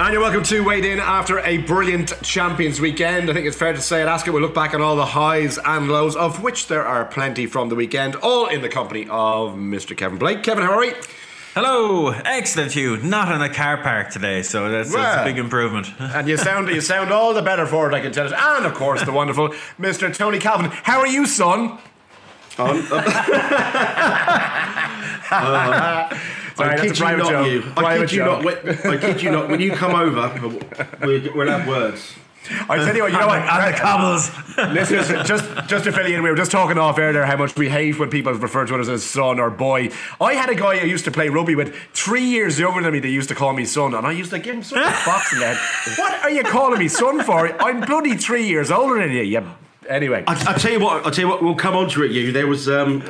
And you're welcome to Wade In after a brilliant Champions weekend. I think it's fair to say at Ascot we'll look back on all the highs and lows, of which there are plenty from the weekend, all in the company of Mr. Kevin Blake. Kevin, how are we? Hello, excellent Hugh. Not in a car park today, so that's, that's a big improvement. And you sound you sound all the better for it, I can tell it. And of course, the wonderful Mr. Tony Calvin. How are you, son? Um, uh, uh-huh. Sorry, I that's a kid you not, joke. you. I Private kid you joke. not. When, I kid you not. When you come over, we'll, we'll have words. I tell you what, you know what? and the cobbles. Listeners, just just to fill you in, we were just talking off air there how much we hate when people refer to us as son or boy. I had a guy I used to play rugby with, three years younger than me. They used to call me son, and I used to give him such a box in the head. What are you calling me son for? I'm bloody three years older than you. you anyway, I, I tell you what. I tell you what. We'll come on to it. You. There was. Um,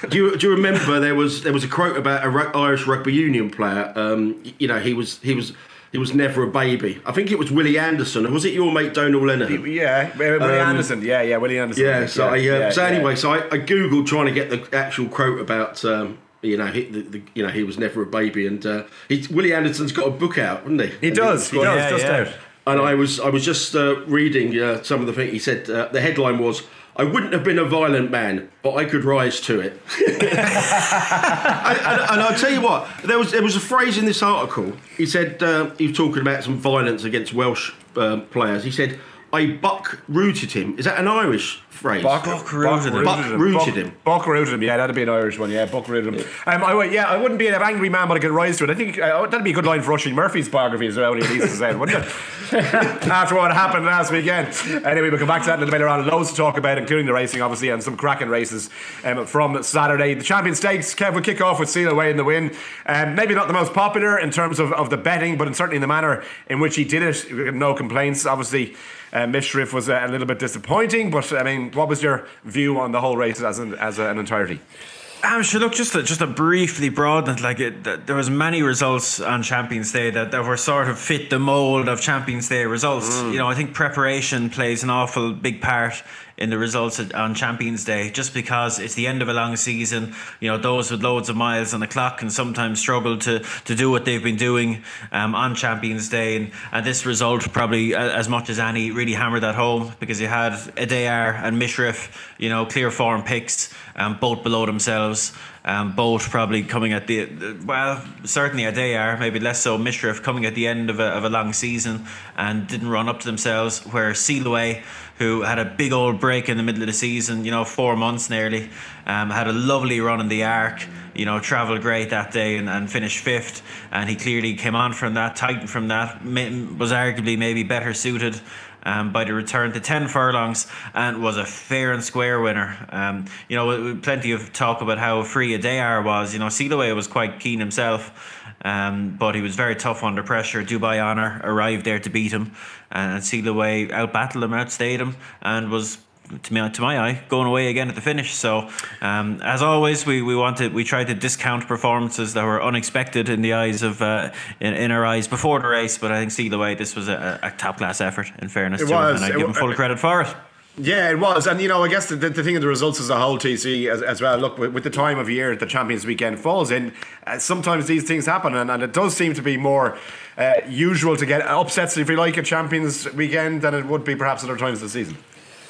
do you, do you remember there was there was a quote about a ru- Irish rugby union player? Um, you know, he was he was he was never a baby. I think it was Willie Anderson. or Was it your mate Donald Lennon? yeah, Willie Anderson. Yeah, yeah, Willie Anderson. Um, Yeah. So I, uh, yeah, so yeah. anyway, so I, I googled trying to get the actual quote about. Um, you know, he, the, the, you know, he was never a baby, and uh, he, Willie Anderson's got a book out, hasn't he? he does. He does. Yeah, just yeah. out. And I was I was just uh, reading uh, some of the things he said. Uh, the headline was, "I wouldn't have been a violent man, but I could rise to it." and, and, and I'll tell you what, there was there was a phrase in this article. He said uh, he was talking about some violence against Welsh um, players. He said, "I buck rooted him." Is that an Irish phrase? Buck, Buck rooted him. Buck rooted him. Buck rooted him. Yeah, that'd be an Irish one. Yeah, Buck rooted him. Um, I yeah, I wouldn't be an angry man, but I could rise to it. I think uh, that'd be a good line for Oisin Murphy's biography as well. When he releases it, wouldn't it? After what happened last weekend. Anyway, we'll come back to that a little bit later on. Loads to talk about, including the racing, obviously, and some cracking races um, from Saturday. The Champion Stakes. Kev will kick off with Sealiway in the win. Um, maybe not the most popular in terms of, of the betting, but in certainly in the manner in which he did it. No complaints. Obviously. Uh, Mishriff was uh, a little bit disappointing, but I mean, what was your view on the whole race as an, as an entirety? Um, sure, look, just a, just a briefly broaden it, like it, th- there was many results on Champions Day that, that were sort of fit the mold of Champions Day results. You know, I think preparation plays an awful big part in the results on Champions Day, just because it's the end of a long season. You know, those with loads of miles on the clock can sometimes struggle to, to do what they've been doing um, on Champions Day, and, and this result probably, as much as any, really hammered that home because you had Adayar and Mishriff, you know, clear form picks, um, both below themselves. Um, both probably coming at the well, certainly Adayar, maybe less so Mishriff, coming at the end of a, of a long season and didn't run up to themselves. Where Sealiway, who had a big old break in the middle of the season, you know, four months nearly, um, had a lovely run in the arc. You know, travelled great that day and, and finished fifth. And he clearly came on from that, tightened from that, was arguably maybe better suited um, by the return to 10 furlongs and was a fair and square winner. Um, you know, plenty of talk about how free Adayar was. You know, Sealiway was quite keen himself, um, but he was very tough under pressure. Dubai Honour arrived there to beat him, and Sealiway outbattled him, outstayed him, and was. To my, to my eye, going away again at the finish. So, um, as always, we, we wanted we tried to discount performances that were unexpected in the eyes of uh, in, in our eyes before the race. But I think see the way this was a, a top class effort. In fairness It to was. him, and I give him full credit for it. Yeah, it was, and you know, I guess the, the, thing of the results as a whole, TC, as, as well. Look, with, with the time of year the Champions Weekend falls in, uh, sometimes these things happen, and, and it does seem to be more uh, usual to get upsets, if you like, a Champions Weekend than it would be perhaps other times of the season.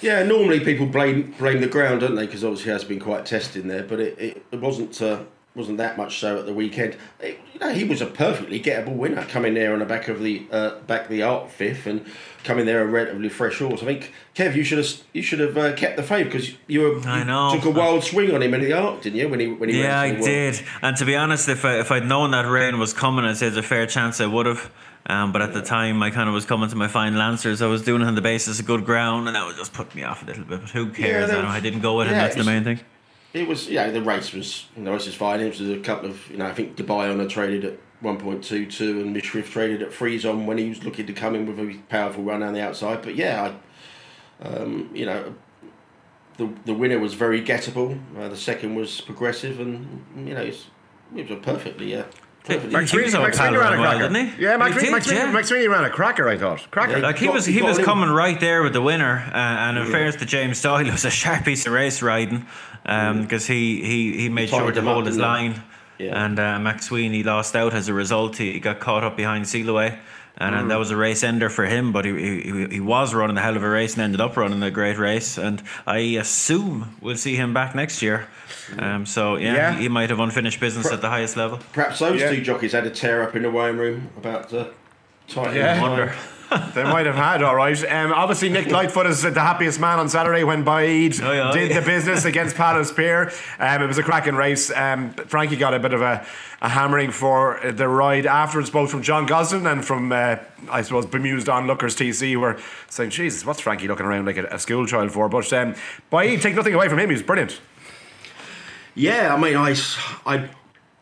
Yeah, normally people blame blame the ground, don't they? Because obviously it has been quite testing there, but it, it, it wasn't uh, wasn't that much so at the weekend. It- you know, he was a perfectly gettable winner, coming there on the back of the uh, back of the art fifth and coming there a relatively fresh horse. I think Kev, you should have you should have uh, kept the faith because you were I know. took a wild swing on him in the arc, didn't you? When he when he Yeah, I went to the World? did. And to be honest, if I, if I'd known that rain was coming, I'd say there's a fair chance I would have. Um, but at the time, I kind of was coming to my final lancers. I was doing it on the basis of good ground, and that was just put me off a little bit. But who cares? there I, was- I didn't go with it. yeah, That's the main thing. It was yeah, the race was you the race was fine. It was a couple of you know I think Dubai Honour traded at one point two two and Mishriff traded at freeze on when he was looking to come in with a powerful run on the outside. But yeah, I, um, you know, the the winner was very gettable. Uh, the second was progressive, and you know it's, it was a perfectly yeah. Mac Swiney- He Mac Swiney ran a well, cracker. didn't he? Yeah, Max He Sweeney- did, Mac Swiney- yeah. Mac Swiney ran a cracker, I thought. Cracker. Like he got- was, he he was coming right there with the winner, uh, and in fairness to James Doyle, it was a sharp piece of race riding because he, he, he made sure to hold his line, Yeah. and uh, Mac Swiney lost out as a result. He, he got caught up behind Sealiway. and, and that was a race ender for him. But he, he he was running a hell of a race and ended up running a great race. And I assume we'll see him back next year. Um, so yeah, Yeah. He, he might have unfinished business at the highest level. Perhaps those Yeah. two jockeys had a tear up in the weighing room about the title. Yeah. Wonder. They might have had, all right. Um, obviously, Nick Lightfoot is the happiest man on Saturday when Baaeed Oh, yeah. did the business against Palace Pier. Um, it was a cracking race. Um, Frankie got a bit of a, a hammering for the ride afterwards, both from John Gosden and from, uh, I suppose, bemused onlookers TC, who were saying, Jesus, what's Frankie looking around like a, a school child for? But um, Baaeed, take nothing away from him, he was brilliant. Yeah, I mean, I, I,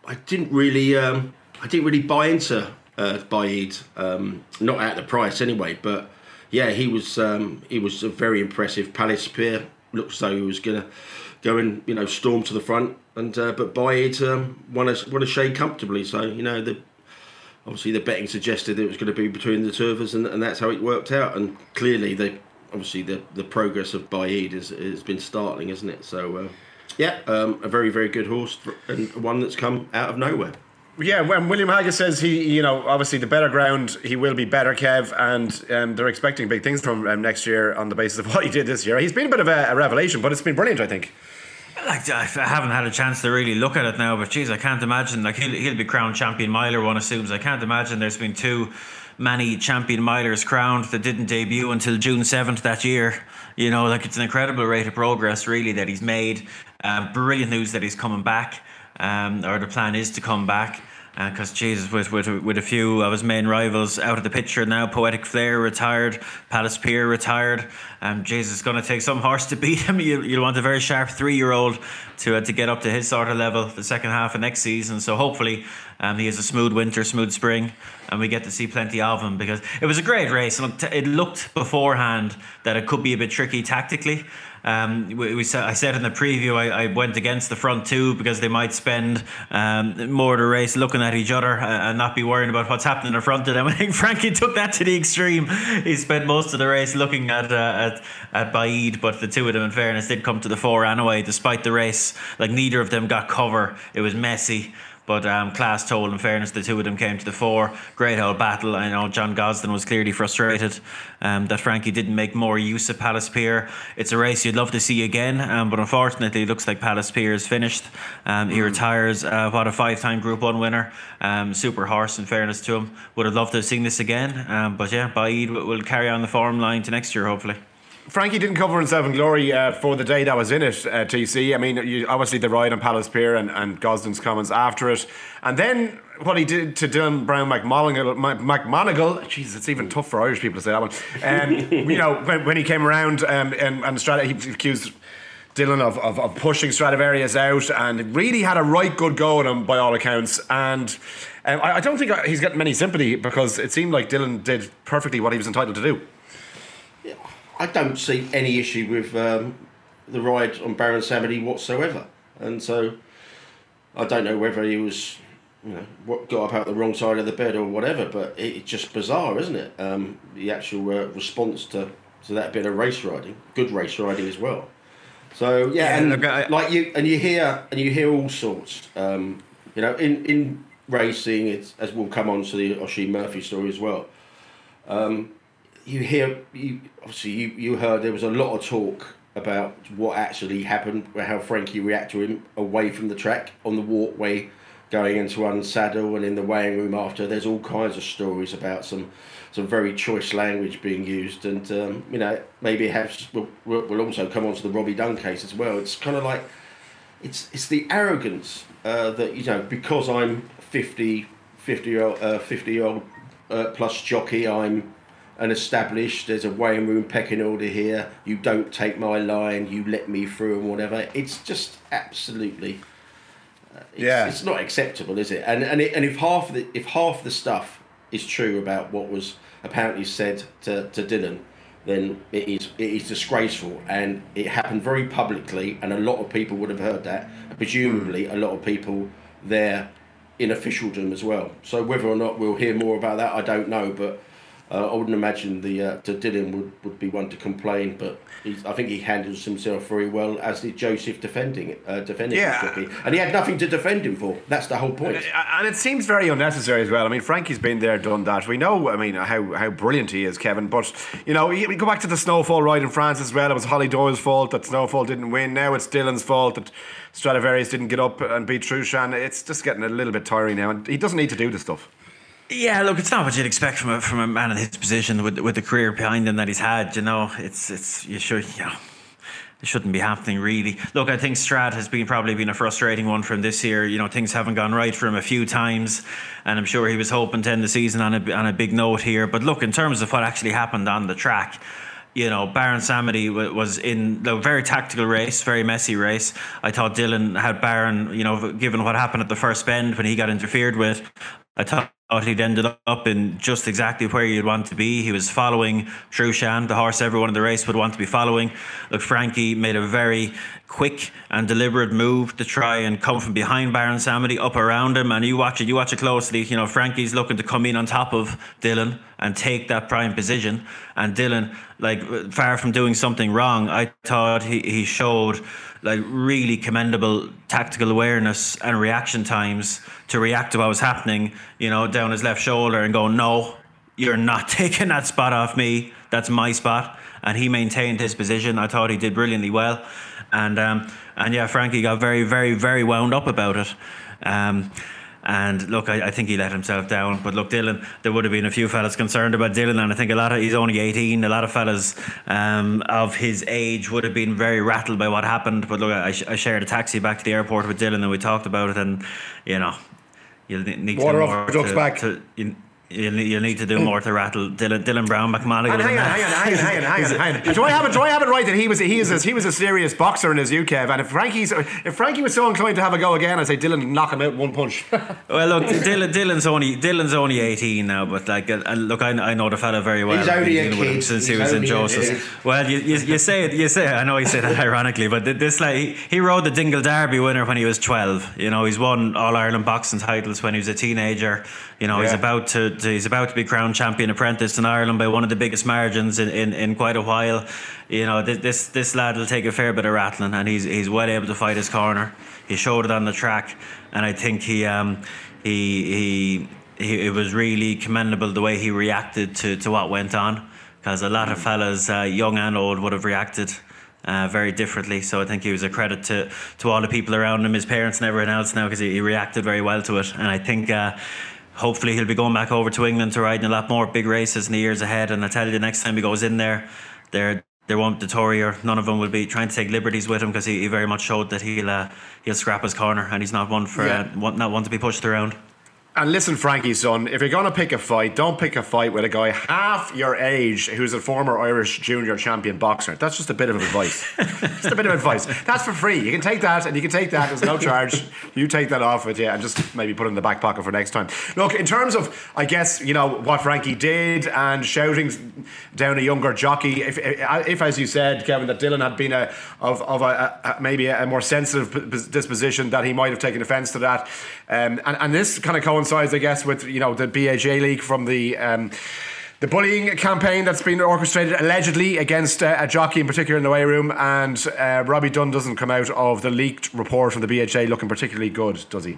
I didn't really, um, I didn't really buy into uh, Baaeed, um, not at the price anyway. But yeah, he was, um, he was a very impressive. Palace Pier looked as though he was gonna go and you know storm to the front, and uh, but Baaeed um, won a won a shade comfortably. So you know the. Obviously, the betting suggested it was going to be between the two of us, and, and that's how it worked out. And clearly, the obviously the, the progress of Baaeed has, has been startling, isn't it? So, uh, yeah, um, a very very good horse and one that's come out of nowhere. Yeah, when William Haggas says he, you know, obviously the better ground, he will be better, Kev, and um, they're expecting big things from um, next year on the basis of what he did this year. He's been a bit of a, a revelation, but it's been brilliant, I think. Like I I haven't had a chance to really look at it now, but geez, I can't imagine. Like he'll, he'll be crowned champion miler. One assumes. I can't imagine there's been too many champion milers crowned that didn't debut until June seventh that year. You know, like it's an incredible rate of progress really that he's made. Um, brilliant news that he's coming back, um, or the plan is to come back. Because Jesus, with, with with a few of his main rivals out of the picture now, Poetic Flair retired, Palace Pier retired. Um, Jesus, is going to take some horse to beat him. You you want a very sharp three year old to uh, to get up to his sort of level the second half of next season. So hopefully, um, he has a smooth winter, smooth spring, and we get to see plenty of him because it was a great race. It looked- it looked beforehand that it could be a bit tricky tactically. Um, we, we I said in the preview I, I went against the front two because they might spend um, more of the race looking at each other uh, and not be worrying about what's happening in the front of them. I think Frankie took that to the extreme. He spent most of the race looking at uh, at at Baaeed, but the two of them, in fairness, did come to the fore anyway. Despite the race, like neither of them got cover. It was messy. But um, class told, in fairness, the two of them came to the fore. Great old battle. I know John Gosden was clearly frustrated um, that Frankie didn't make more use of Palace Pier. It's a race you'd love to see again, um, but unfortunately, it looks like Palace Pier is finished. Um, he retires. Uh, what a five-time Group One winner. Um, super horse. In fairness to him, would have loved to have seen this again. Um, but yeah, Baaeed will will carry on the form line to next year, hopefully. Frankie didn't cover in glory uh, for the day that was in it, uh, TC. I mean, you, obviously the ride on Palace Pier and, and Gosden's comments after it. And then what he did to Dylan Browne McMonagle, Mc- McMonagle, jeez, it's even tough for Irish people to say that one. Um, you know, when, when he came around um, and, and Strata, he accused Dylan of, of, of pushing Stradivarius out and really had a right good go at him by all accounts. And um, I, I don't think he's getting many sympathy because it seemed like Dylan did perfectly what he was entitled to do. I don't see any issue with um, the ride on Baron Samedi whatsoever, and so I don't know whether he was, you know, what got up out the wrong side of the bed or whatever. But it, it's just bizarre, isn't it? Um, the actual uh, response to, to that bit of race riding, good race riding as well. So yeah, Yeah, and look, I- like you and you hear and you hear all sorts. Um, you know, in in racing, it's as we'll come on to the Oisin Murphy story as well you hear you obviously you, you heard there was a lot of talk about what actually happened how Frankie reacted to him away from the track on the walkway going into unsaddle and in the weighing room after. There's all kinds of stories about some some very choice language being used and um, you know maybe have we'll, we'll also come on to the Robbie Dunne case as well. It's kind of like it's it's the arrogance uh, that you know because I'm 50 50 year old uh, 50 year old uh, plus jockey I'm an established there's a weighing room pecking order here you don't take my line you let me through and whatever. It's just absolutely uh, it's, Yeah. it's not acceptable is it? And and, it, and if half the if half the stuff is true about what was apparently said to, to Dylan then it is it is disgraceful. And it happened very publicly and a lot of people would have heard that. Presumably a lot of people there in officialdom as well. So whether or not we'll hear more about that I don't know but Uh, I wouldn't imagine the uh, the Dylan would, would be one to complain, but I think he handles himself very well, as did Joseph defending uh, defending yeah. and he had nothing to defend him for. That's the whole point. And it seems very unnecessary as well. I mean, Frankie's been there, done that. We know, I mean, how, how brilliant he is, Kevin. But you know, we go back to the snowfall ride in France as well. It was Holly Doyle's fault that Snowfall didn't win. Now it's Dylan's fault that Stradivarius didn't get up and beat Trueshan. It's just getting a little bit tiring now, and he doesn't need to do this stuff. Yeah, look, it's not what you'd expect from a from a man in his position with with the career behind him that he's had. You know, it's it's you should you know. It shouldn't be happening really. Look, I think Strad has been probably been a frustrating one for him this year. You know, things haven't gone right for him a few times, and I'm sure he was hoping to end the season on a on a big note here. But look, in terms of what actually happened on the track, you know, Baron Samedi was in the very tactical race, very messy race. I thought Dylan had Baron, you know, given what happened at the first bend when he got interfered with. I thought he'd ended up in just exactly where you'd want to be. He was following Trueshan, the horse everyone in the race would want to be following. Look, Frankie made a very quick and deliberate move to try and come from behind Baron Samedi up around him. And you watch it, you watch it closely. You know, Frankie's looking to come in on top of Dylan and take that prime position. And Dylan, like, far from doing something wrong, I thought he, he showed like really commendable tactical awareness and reaction times to react to what was happening, you know, down his left shoulder and go, no, you're not taking that spot off me. That's my spot. And he maintained his position. I thought he did brilliantly well. And um, and yeah, Frankie got very, very, very wound up about it. Um, and look, I, I, think he let himself down. But look, Dylan, there would have been a few fellas concerned about Dylan, and I think a lot of he's only eighteen. A lot of fellas um, of his age would have been very rattled by what happened. But look, I, I shared a taxi back to the airport with Dylan, and we talked about it. And you know, you need Water to off, back. To, you, you need, you need to do more to rattle Dylan, Dylan Browne McMonagle. Hang on, hang on, hang on, hang on, hang on, hang on. Do I have it? Do I have it right that he was he is a, he was a serious boxer in his UK? And if Frankie's if Frankie was so inclined to have a go again, I'd say Dylan knock him out one punch. well, look, Dylan, Dylan's only Dylan's only eighteen now, but like, uh, look, I, I know the fella very well. He's only a kid. since He's he was in Joseph's. Well, you, you, you say it, you say it, I know you say that ironically, but this like he, he rode the Dingle Derby winner when he was twelve. You know, he's won All Ireland boxing titles when he was a teenager. You know, yeah. he's about to, to he's about to be crowned champion apprentice in Ireland by one of the biggest margins in, in, in quite a while. You know, this this lad will take a fair bit of rattling, and he's he's well able to fight his corner. He showed it on the track, and I think he um, he he, he it was really commendable the way he reacted to, to what went on, because a lot of fellas, uh, young and old, would have reacted. Uh, very differently. So I think he was a credit to, to all the people around him, his parents and everyone else now, because he, he, reacted very well to it. And I think uh, hopefully he'll be going back over to England to ride in a lot more big races in the years ahead. And I tell you, the next time he goes in there, there there won't Dettori or none of them will be trying to take liberties with him because he, he, very much showed that he'll uh, he'll scrap his corner and he's not one for yeah. uh, not one to be pushed around. And listen, Frankie, son, if you're going to pick a fight, don't pick a fight with a guy half your age who's a former Irish junior champion boxer. That's just a bit of advice. just a bit of advice. That's for free. You can take that and you can take that. There's no charge. You take that off with you and just maybe put it in the back pocket for next time. Look, in terms of, I guess, you know, what Frankie did and shouting down a younger jockey, if, if as you said, Kevin, that Dylan had been a, of, of a, a maybe a more sensitive disposition, that he might have taken offence to that. Um, and, and this kind of coincides, I guess, with you know the BHA leak from the. Um, the bullying campaign that's been orchestrated allegedly against uh, a jockey in particular in the weigh room, and uh, Robbie Dunne doesn't come out of the leaked report from the BHA looking particularly good, does he?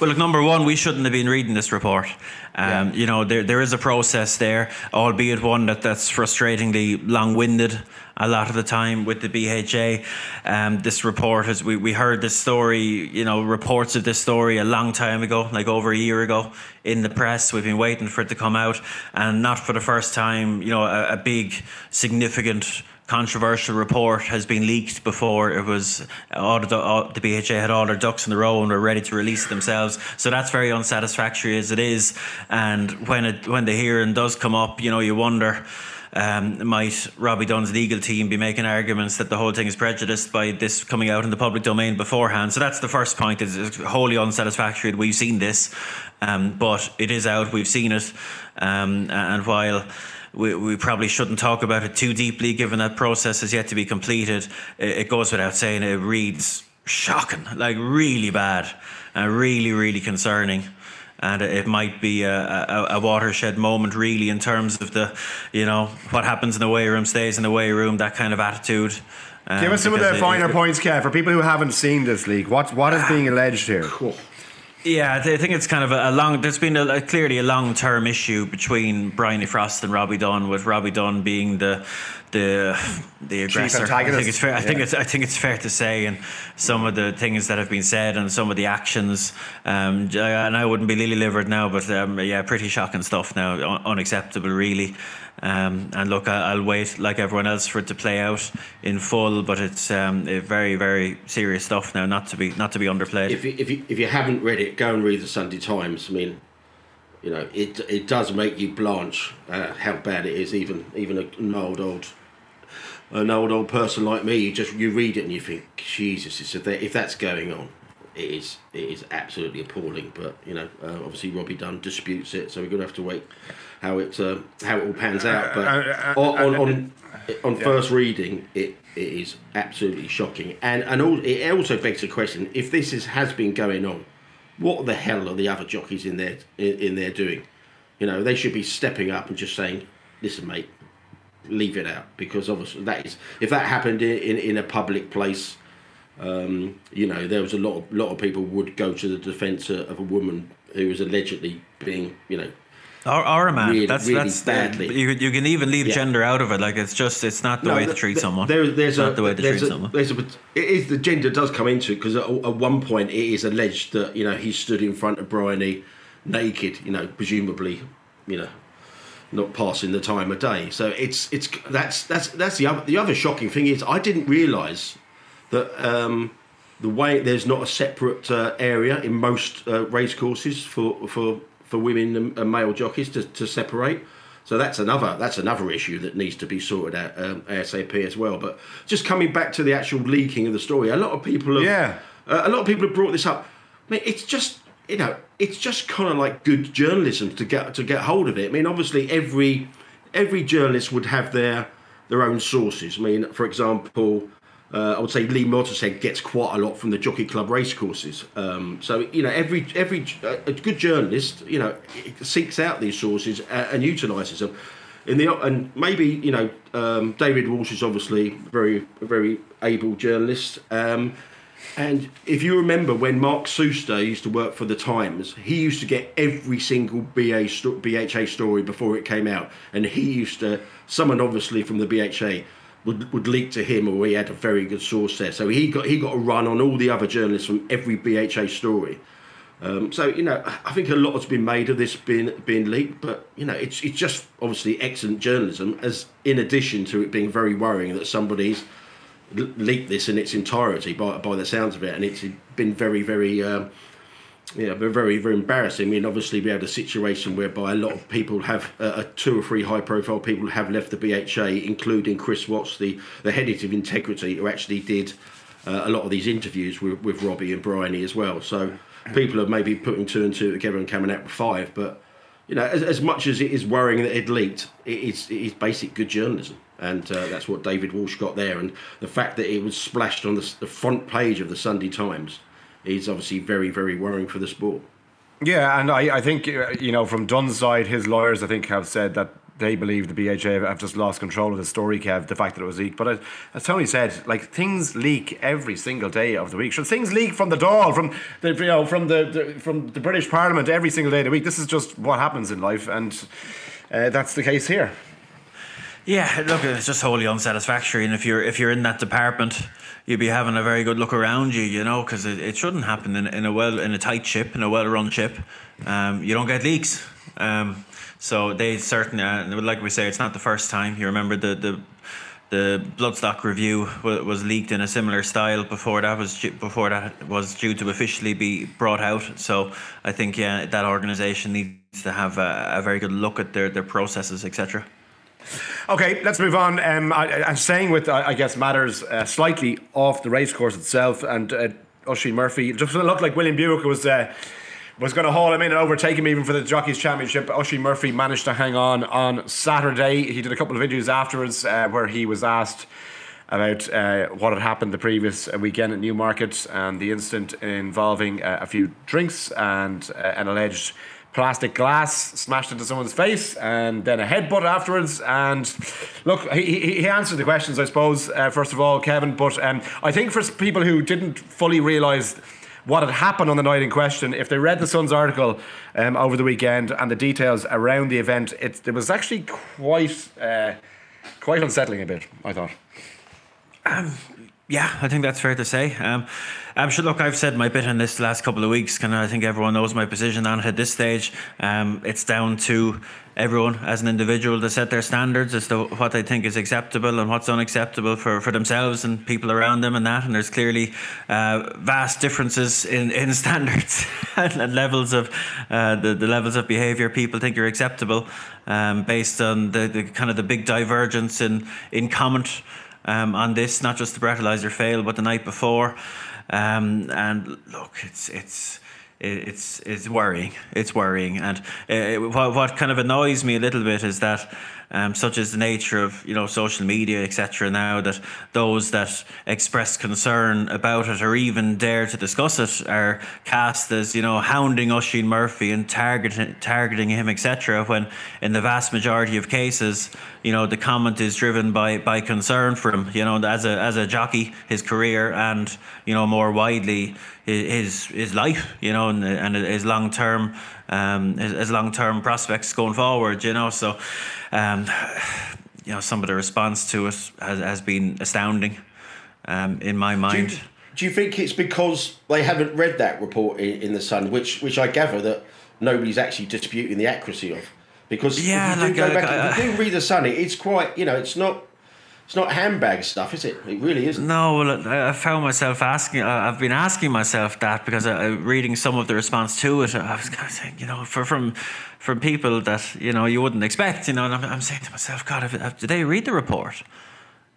Well, look, number one, we shouldn't have been reading this report. Um, yeah. You know, there there is a process there, albeit one that, that's frustratingly long winded a lot of the time with the BHA. Um, this report has we, we heard this story, you know, reports of this story a long time ago, like over a year ago in the press. We've been waiting for it to come out, and not for the first time. You know, a, a big, significant controversial report has been leaked before it was all the, all, the BHA had all their ducks in the row and were ready to release themselves. So that's very unsatisfactory as it is. And when it when the hearing does come up, you know, you wonder um, might Robbie Dunne's legal team be making arguments that the whole thing is prejudiced by this coming out in the public domain beforehand? So that's the first point. It's wholly unsatisfactory. We've seen this, um, but it is out. We've seen it, um, and while. We, we probably shouldn't talk about it too deeply given that process has yet to be completed. It, it goes without saying it reads shocking, like really bad, and really, really concerning. And it might be a, a, a, watershed moment, really, in terms of the, you know, what happens in the weight room stays in the weight room, that kind of attitude. Um, Give us some of the finer it, points, Kev, for people who haven't seen this league. What what is being alleged here? Cool. Yeah, I think it's kind of a, long. There's been a, a clearly a long term issue between Bryony Frost and Robbie Dunne, with Robbie Dunne being the the the aggressor. I think it's fair. I yeah. think it's I think it's fair to say, and some of the things that have been said and some of the actions. Um, and I wouldn't be lily livered now, but um, yeah, pretty shocking stuff now. Un- unacceptable, really. Um, and look, I, will wait like everyone else for it to play out in full, but it's um, very, very serious stuff now, not to be not to be underplayed. If you, if you, if you haven't read it, go and read the Sunday Times. I mean, you know, it it does make you blanch uh, how bad it is. Even even a mild old an old old person like me, you just you read it and you think, Jesus, if, if that's going on, it is it is absolutely appalling. But you know, uh, obviously Robbie Dunne disputes it, so we're gonna have to wait how it uh, how it all pans out. But uh, uh, on on, on, on first reading, it it is absolutely shocking, and and all, it also begs the question: if this is has been going on, what the hell are the other jockeys in there in, in there doing? You know, they should be stepping up and just saying, "Listen, mate, leave it out," because obviously that is if that happened in in, in a public place um, you know, there was a lot of lot of people would go to the defence of a woman who was allegedly being, you know, or, or a man. Really, that's really that's badly. You, you can even leave yeah. gender out of it. Like it's just it's not the no, way to treat someone. There, there's a, not the way to treat a, someone. There's a, it is the gender does come into it because at, at, one point it is alleged that you know he stood in front of Bryony naked. You know, presumably, you know, not passing the time of day. So it's it's that's that's that's the other the other shocking thing is I didn't realise that um, the way there's not a separate uh, area in most uh, race courses for for for women and, male jockeys to, to separate. So that's another that's another issue that needs to be sorted out um, ASAP as well. But just coming back to the actual leaking of the story, a lot of people have yeah. Uh, a lot of people have brought this up. I mean, it's just you know it's just kind of like good journalism to get to get hold of it. I mean, obviously every every journalist would have their their own sources. I mean, for example, uh, I would say Lee Mottershead gets quite a lot from the Jockey Club racecourses. Um, so you know, every every a good journalist, you know, seeks out these sources and, and utilises them. In the and maybe you know, um, David Walsh is obviously very very able journalist. Um, and if you remember when Mark Suster used to work for the Times, he used to get every single BA sto- BHA story before it came out, and he used to someone obviously from the BHA would, would leak to him, or he had a very good source there. So he got he got a run on all the other journalists from every BHA story. Um, so you know, I think a lot has been made of this being being leaked, but you know, it's it's just obviously excellent journalism. As in addition to it being very worrying that somebody's leaked this in its entirety by by the sounds of it, and it's been very very. Um, yeah, very, very embarrassing. I mean, obviously, we had a situation whereby a lot of people have, uh, two or three high profile people have left the BHA, including Chris Watts, the, the head of integrity, who actually did uh, a lot of these interviews with, with Robbie and Bryony as well. So people are maybe putting two and two together and coming out with five. But, you know, as, as much as it is worrying that it leaked, it is, it is basic good journalism. And uh, that's what David Walsh got there. And the fact that it was splashed on the, the front page of the Sunday Times is obviously very, very worrying for the sport. Yeah, and I, I think, uh, you know, from Dunne's side, his lawyers, I think, have said that they believe the BHA have just lost control of the story, Kev, the fact that it was leaked. But as, Tony said, like things leak every single day of the week. So things leak from the Dáil, from the you know from the, the, from the British Parliament every single day of the week. This is just what happens in life, and uh, that's the case here. Yeah, look, it's just wholly unsatisfactory. And if you're if you're in that department, you'd be having a very good look around you, you know, because it, it shouldn't happen in, in a well in a tight ship, in a well run ship. Um, you don't get leaks. Um, so they certainly, uh, like we say, it's not the first time. You remember the the the bloodstock review was leaked in a similar style before that was before that was due to officially be brought out. So I think yeah, that organisation needs to have a, a, very good look at their their processes, etc. Okay, let's move on. Um, I, am staying with, I guess, matters uh, slightly off the racecourse itself. And uh, Oisin Murphy, just looked like William Buick was uh, was going to haul him in and overtake him even for the Jockeys Championship. Oisin Murphy managed to hang on on Saturday. He did a couple of interviews afterwards uh, where he was asked about uh, what had happened the previous weekend at Newmarket and the incident involving uh, a few drinks and uh, an alleged plastic glass smashed into someone's face and then a headbutt afterwards. And look, he, he answered the questions, I suppose, uh, first of all, Kevin. But um, I think for people who didn't fully realise what had happened on the night in question, if they read the Sun's article um, over the weekend and the details around the event, it, it was actually quite, uh, quite unsettling a bit, I thought. Um, yeah, I think that's fair to say. Um, I'm sure. Look, I've said my bit in this last couple of weeks. Of, I think everyone knows my position on it at this stage. Um, it's down to everyone as an individual to set their standards as to what they think is acceptable and what's unacceptable for, for themselves and people around them and that. And there's clearly uh, vast differences in, in standards and levels of uh, the, the levels of behaviour people think are acceptable um, based on the, the kind of the big divergence in, in comment um, on this, not just the breathalyzer fail, but the night before. Um, and look, it's it's it's it's worrying. It's worrying, and uh, what what kind of annoys me a little bit is that um, such as the nature of you know social media, etc. Now that those that express concern about it or even dare to discuss it are cast as you know hounding Oisin Murphy and targeting targeting him, etc. When in the vast majority of cases, you know the comment is driven by by concern for him, you know, as a as a jockey, his career, and you know more widely his his life, you know, and, and his long term um, his long term prospects going forward, you know. So um, you know, some of the response to it has, has been astounding um, in my mind. Do you, do you, think it's because they haven't read that report in, in, the Sun, which which I gather that nobody's actually disputing the accuracy of? Because yeah, if you like, do go like, back, uh, if you do read the Sun, it's quite you know, it's not it's not handbag stuff, is it? It really isn't. No, well, I found myself asking. I've been asking myself that because I, reading some of the response to it, I was kind of saying, you know, for, from from people that you know you wouldn't expect, you know, and I'm, I'm saying to myself, God, have, have, did they read the report?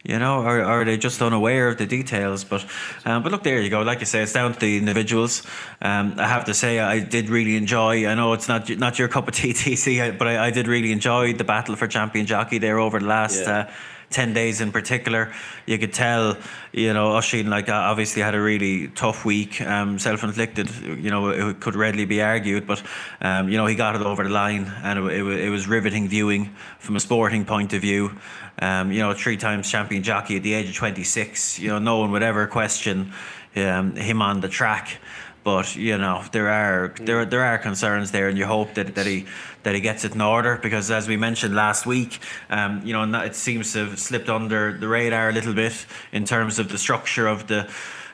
You know, or, or are they just unaware of the details? But, um, but look, there you go. Like you say, it's down to the individuals. Um, I have to say, I did really enjoy. I know it's not not your cup of tea, TC, but I, I did really enjoy the battle for champion jockey there over the last. Yeah. Uh, 10 days in particular. You could tell, you know, Oisin, like, uh, obviously had a really tough week, um, self inflicted, you know, it could readily be argued, but, um, you know, he got it over the line and it, it, it was riveting viewing from a sporting point of view. Um, you know, three times champion jockey at the age of 26, you know, no one would ever question um, him on the track. But you know there are there there are concerns there, and you hope that, that he that he gets it in order because, as we mentioned last week, um, you know it seems to have slipped under the radar a little bit in terms of the structure of the.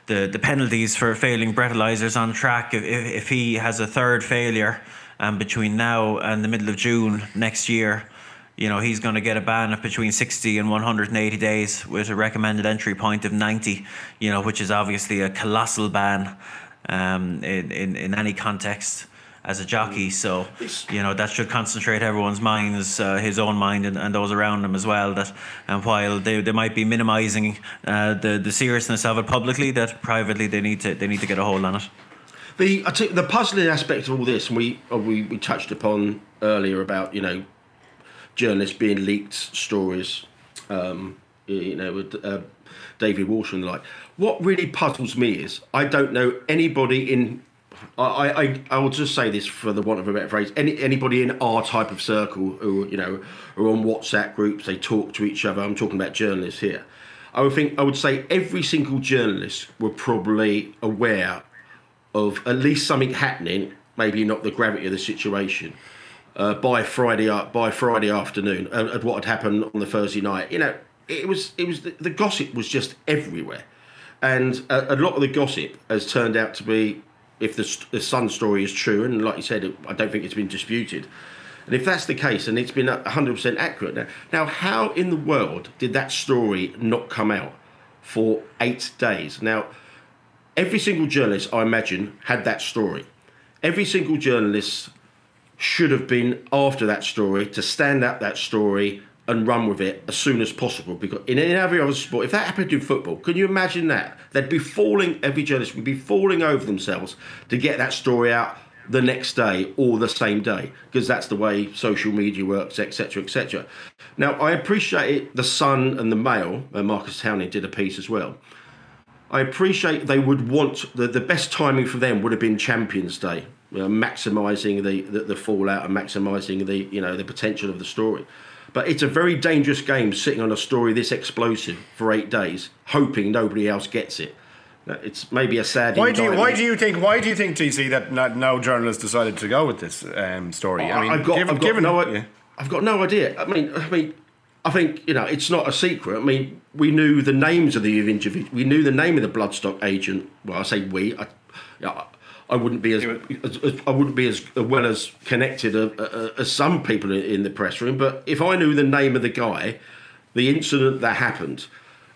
The, the penalties for failing breathalyzers on track if, if he has a third failure um, between now and the middle of June next year you know he's going to get a ban of between 60 and 180 days with a recommended entry point of 90 you know which is obviously a colossal ban um, in, in, in any context as a jockey. So you know that should concentrate everyone's minds, uh, his own mind, and, and those around him as well. That and while they, they might be minimising uh, the the seriousness of it publicly, that privately they need to they need to get a hold on it. The the puzzling aspect of all this, and we uh, we we touched upon earlier about you know journalists being leaked stories, um, you know with uh, David Walsh and the like. What really puzzles me is I don't know anybody in. I, I, I will just say this for the want of a better phrase. Any anybody in our type of circle who you know are on WhatsApp groups, they talk to each other. I'm talking about journalists here. I would think I would say every single journalist were probably aware of at least something happening, maybe not the gravity of the situation, uh, by Friday by Friday afternoon, and, and, what had happened on the Thursday night. You know, it was it was the, the gossip was just everywhere. And a, a, lot of the gossip has turned out to be, if the, the Sun story is true, and like you said, I don't think it's been disputed. And if that's the case, and it's been 100% accurate now, now how in the world did that story not come out for eight days? Now, every single journalist, I imagine, had that story. Every single journalist should have been after that story to stand up that story and run with it as soon as possible. Because in every other sport, if that happened in football, can you imagine that? They'd be falling, every journalist would be falling over themselves to get that story out the next day or the same day because that's the way social media works, etc., etc. Now, I appreciate it the Sun and the Mail, and Marcus Townend did a piece as well. I appreciate they would want the, the best timing for them would have been Champions Day, you know, maximising the, the, the fallout and maximising the you know the potential of the story. But it's a very dangerous game sitting on a story this explosive for eight days, hoping nobody else gets it. It's maybe a sad. Why do you Why do you think Why do you think TC that no journalists decided to go with this um, story? I mean, I've got, given, I've got given, no, yeah. I've got no idea. I mean, I mean, I think you know it's not a secret. I mean, we knew the names of the individuals. We knew the name of the bloodstock agent. Well, I say we. I, I wouldn't be as, as, as, I wouldn't be as well as connected uh, uh, as some people in the press room. But if I knew the name of the guy, the incident that happened,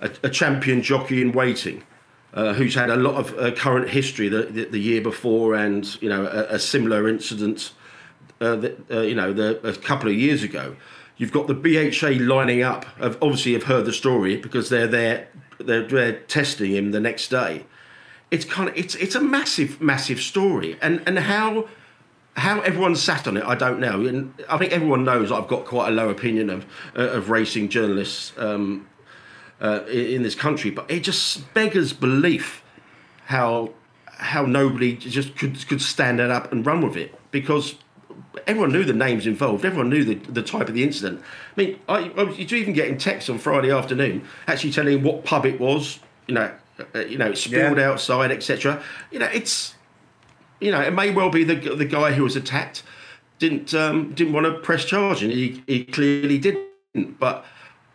a, a champion jockey in waiting uh, who's had a lot of uh, current history the, the, the, year before, and you know a, similar incident, uh, that, uh, you know, the, a couple of years ago. You've got the BHA lining up. Of, obviously, have heard the story because they're there. They're, they're testing him the next day. It's kind of it's it's a massive massive story, and and how how everyone sat on it, I don't know. And I think everyone knows I've got quite a low opinion of uh, of racing journalists. Um, uh, in this country, but it just beggars belief how how nobody just could could stand it up and run with it because everyone knew the names involved, everyone knew the, the type of the incident. I mean, I, I was even getting texts on Friday afternoon actually telling what pub it was, you know, uh, you know, spilled yeah. outside, etc. You know, it's you know, it may well be the the guy who was attacked didn't um, didn't want to press charge, and he, he clearly didn't, but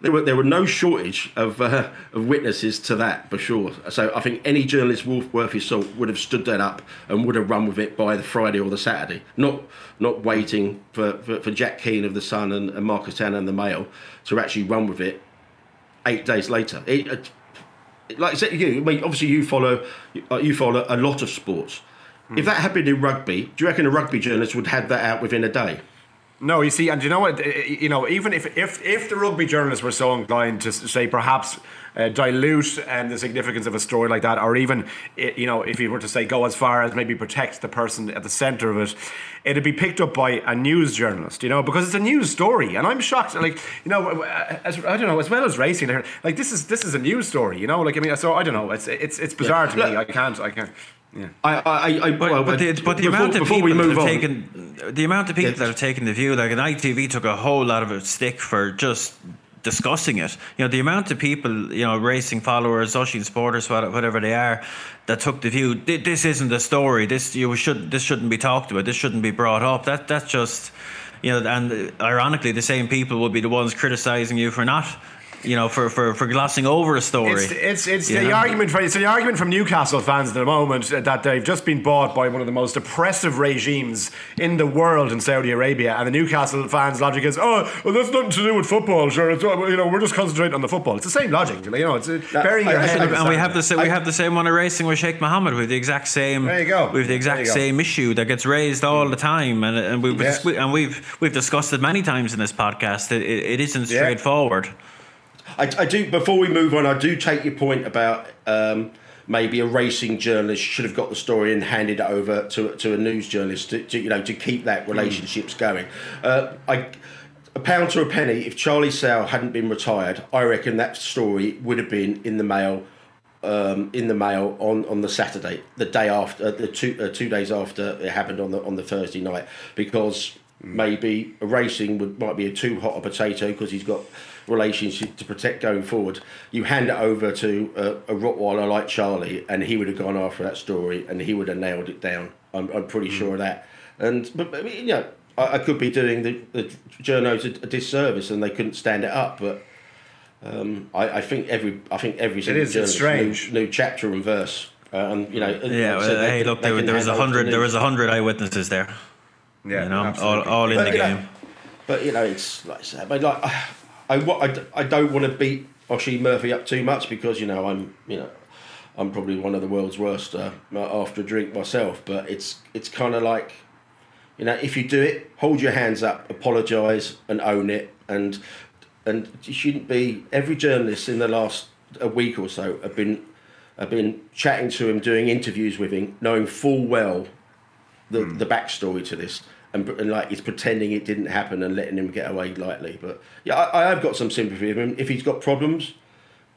there were there were no shortage of uh, of witnesses to that for sure. So I think any journalist worth his salt would have stood that up and would have run with it by the Friday or the Saturday, not not waiting for, for, for Jack Keane of the Sun and, and Marcus Townend the Mail to actually run with it eight days later. It, like I said, you I mean, obviously you follow you follow a lot of sports. Mm. If that happened in rugby, do you reckon a rugby journalist would have that out within a day? No, you see, and you know what? You know, even if if if the rugby journalists were so inclined to say perhaps uh, dilute um, the significance of a story like that, or even you know, if you were to say go as far as maybe protect the person at the centre of it, it'd be picked up by a news journalist, you know, because it's a news story, and I'm shocked. Like you know, as, I don't know, as well as racing, like this is this is a news story, you know. Like I mean, so I don't know. It's it's it's bizarre yeah. to me. I can't I can't. Yeah. I, I, I, but, well, but, the, but the before, amount of people that have on, taken the amount of people yes. that have taken the view, like an ITV took a whole lot of a stick for just discussing it. You know, the amount of people, you know, racing followers, Oisin supporters, whatever they are, that took the view. This isn't a story. This you should. This shouldn't be talked about. This shouldn't be brought up. That that's just, you know, and ironically, the same people will be the ones criticizing you for not you know, for, for, for glossing over a story. It's it's, it's the know? argument from it's the argument from Newcastle fans at the moment that they've just been bought by one of the most oppressive regimes in the world in Saudi Arabia, and the Newcastle fans' logic is, oh, well, that's nothing to do with football. Sure, it's, you know, we're just concentrating on the football. It's the same logic, you know. It's uh, burying your head. And we have the same, we have the same one of racing with Sheikh Mohammed with the exact same. There you go. With the exact same issue that gets raised all the time, and and we've yes. and we've we've discussed it many times in this podcast. it, it isn't straightforward. Yeah. I, I, do. Before we move on, I do take your point about um, maybe a racing journalist should have got the story and handed it over to, to a news journalist to, to you know to keep that relationships mm. going. Uh, I, a pound to a penny. If Charlie Sale hadn't been retired, I reckon that story would have been in the mail. Um, in the mail on, on the Saturday, the day after, uh, the two uh, two days after it happened on the on the Thursday night, because maybe a racing would might be a too hot a potato because he's got relationship to protect going forward, you hand it over to a, a Rottweiler like Charlie, and he would have gone after that story, and he would have nailed it down. I'm, I'm pretty mm. sure of that. And but, but you know, I, I, could be doing the, the journos a, a, disservice, and they couldn't stand it up. But um, I, I, think every I think every single it is, strange. Knew, knew chapter and verse. Uh, and you know, yeah. Well, hey, look, there, there was a hundred. There was a hundred eyewitnesses there. Yeah, you know, all, all in but, the game. Know, but you know, it's like I said, but like I, I, I don't want to beat Oisin Murphy up too much because you know I'm you know I'm probably one of the world's worst uh, after a drink myself. But it's it's kind of like you know if you do it, hold your hands up, apologise, and own it. And and you shouldn't be. Every journalist in the last a week or so have been have been chatting to him, doing interviews with him, knowing full well the the backstory to this. And, and like he's pretending it didn't happen and letting him get away lightly, but yeah, I, I have got some sympathy with him. If he's got problems,